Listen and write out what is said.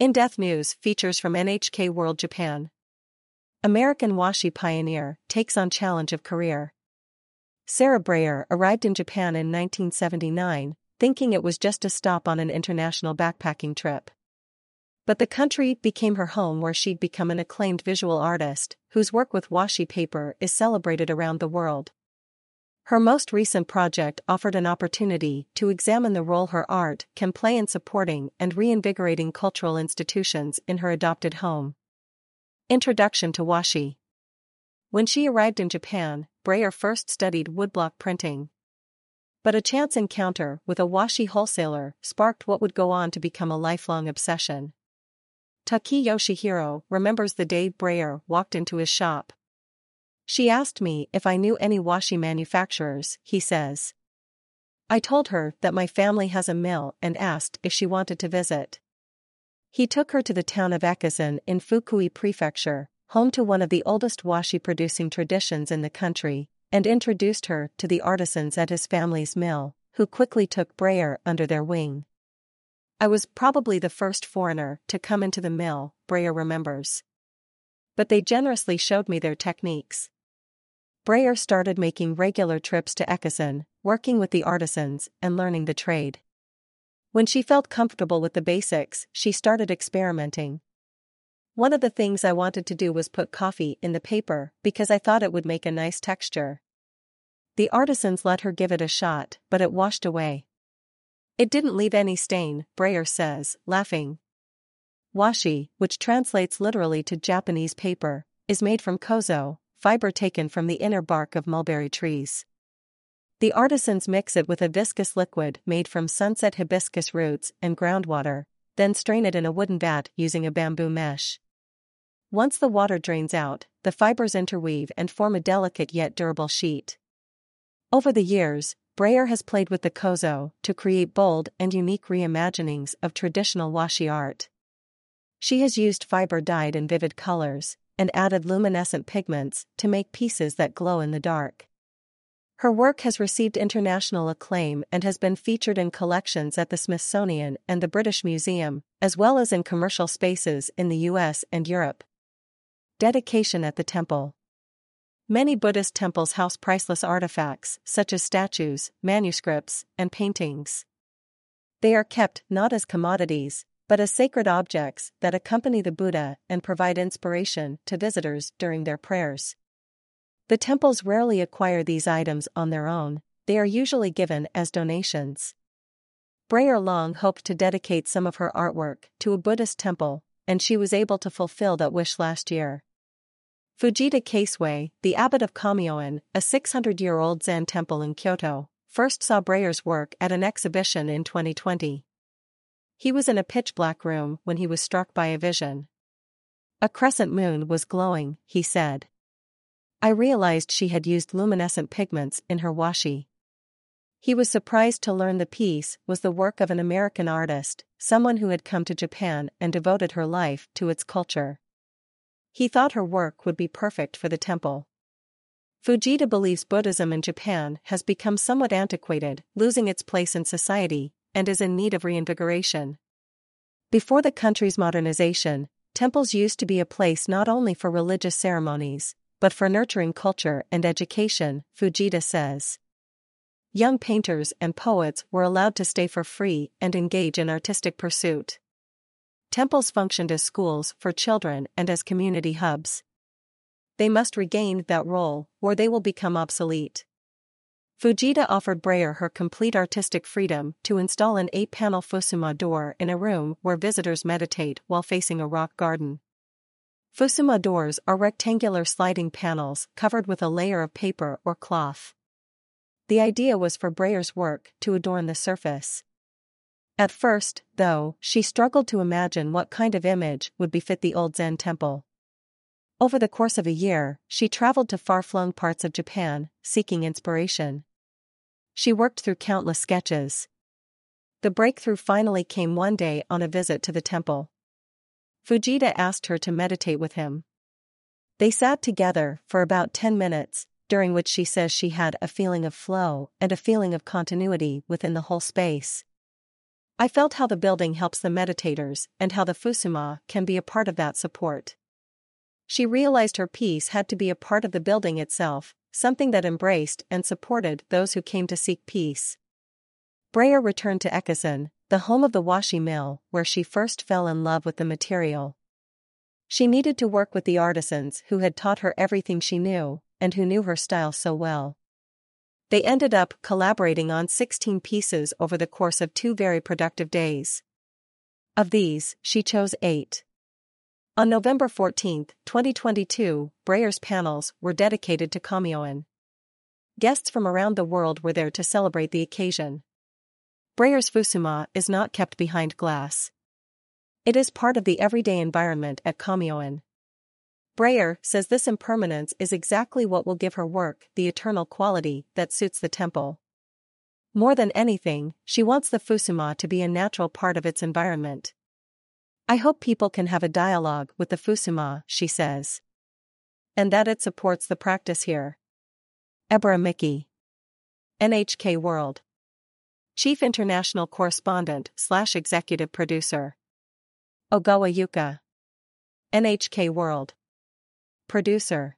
In Depth News features from NHK World Japan. American washi pioneer takes on challenge of career. Sarah Brayer arrived in Japan in 1979, thinking it was just a stop on an international backpacking trip. But the country became her home where she'd become an acclaimed visual artist, whose work with washi paper is celebrated around the world. Her most recent project offered an opportunity to examine the role her art can play in supporting and reinvigorating cultural institutions in her adopted home. Introduction to Washi When she arrived in Japan, Brayer first studied woodblock printing. But a chance encounter with a washi wholesaler sparked what would go on to become a lifelong obsession. Taki Yoshihiro remembers the day Brayer walked into his shop. She asked me if I knew any washi manufacturers, he says. I told her that my family has a mill and asked if she wanted to visit. He took her to the town of Echizen in Fukui Prefecture, home to one of the oldest washi producing traditions in the country, and introduced her to the artisans at his family's mill, who quickly took Brayer under their wing. I was probably the first foreigner to come into the mill, Brayer remembers. But they generously showed me their techniques. Brayer started making regular trips to Echizen, working with the artisans and learning the trade. When she felt comfortable with the basics, she started experimenting. One of the things I wanted to do was put coffee in the paper because I thought it would make a nice texture. The artisans let her give it a shot, but it washed away. It didn't leave any stain, Brayer says, laughing. Washi, which translates literally to Japanese paper, is made from kozo, fiber taken from the inner bark of mulberry trees. The artisans mix it with a viscous liquid made from sunset hibiscus roots and groundwater, then strain it in a wooden vat using a bamboo mesh. Once the water drains out, the fibers interweave and form a delicate yet durable sheet. Over the years, Brayer has played with the kozo to create bold and unique reimaginings of traditional washi art. She has used fiber dyed in vivid colors, and added luminescent pigments to make pieces that glow in the dark. Her work has received international acclaim and has been featured in collections at the Smithsonian and the British Museum, as well as in commercial spaces in the US and Europe. Dedication at the Temple Many Buddhist temples house priceless artifacts, such as statues, manuscripts, and paintings. They are kept not as commodities, but as sacred objects that accompany the Buddha and provide inspiration to visitors during their prayers. The temples rarely acquire these items on their own, they are usually given as donations. Brayer Long hoped to dedicate some of her artwork to a Buddhist temple, and she was able to fulfill that wish last year. Fujita Keisui, the abbot of Kamioen, a 600 year old Zen temple in Kyoto, first saw Brayer's work at an exhibition in 2020. He was in a pitch black room when he was struck by a vision. A crescent moon was glowing, he said. I realized she had used luminescent pigments in her washi. He was surprised to learn the piece was the work of an American artist, someone who had come to Japan and devoted her life to its culture. He thought her work would be perfect for the temple. Fujita believes Buddhism in Japan has become somewhat antiquated, losing its place in society, and is in need of reinvigoration. Before the country's modernization, temples used to be a place not only for religious ceremonies, but for nurturing culture and education, Fujita says. Young painters and poets were allowed to stay for free and engage in artistic pursuit. Temples functioned as schools for children and as community hubs. They must regain that role, or they will become obsolete. Fujita offered Brayer her complete artistic freedom to install an eight-panel Fusuma door in a room where visitors meditate while facing a rock garden. Fusuma doors are rectangular sliding panels covered with a layer of paper or cloth. The idea was for Brayer's work to adorn the surface. At first, though, she struggled to imagine what kind of image would befit the old Zen temple. Over the course of a year, she traveled to far-flung parts of Japan, seeking inspiration. She worked through countless sketches. The breakthrough finally came one day on a visit to the temple. Fujita asked her to meditate with him. They sat together for about 10 minutes, during which she says she had a feeling of flow and a feeling of continuity within the whole space. I felt how the building helps the meditators and how the Fusuma can be a part of that support. She realized her peace had to be a part of the building itself, something that embraced and supported those who came to seek peace. Brayer returned to Echizen, the home of the washi mill, where she first fell in love with the material. She needed to work with the artisans who had taught her everything she knew, and who knew her style so well. They ended up collaborating on 16 pieces over the course of two very productive days. Of these, she chose eight. On November 14, 2022, Brayer's panels were dedicated to Kamioan. Guests from around the world were there to celebrate the occasion. Brayer's Fusuma is not kept behind glass. It is part of the everyday environment at Kamioan. Brayer says this impermanence is exactly what will give her work the eternal quality that suits the temple. More than anything, she wants the Fusuma to be a natural part of its environment. I hope people can have a dialogue with the Fusuma, she says. And that it supports the practice here. Ebra Mickey. NHK World. Chief International Correspondent slash Executive Producer. Ogawa Yuka. NHK World. Producer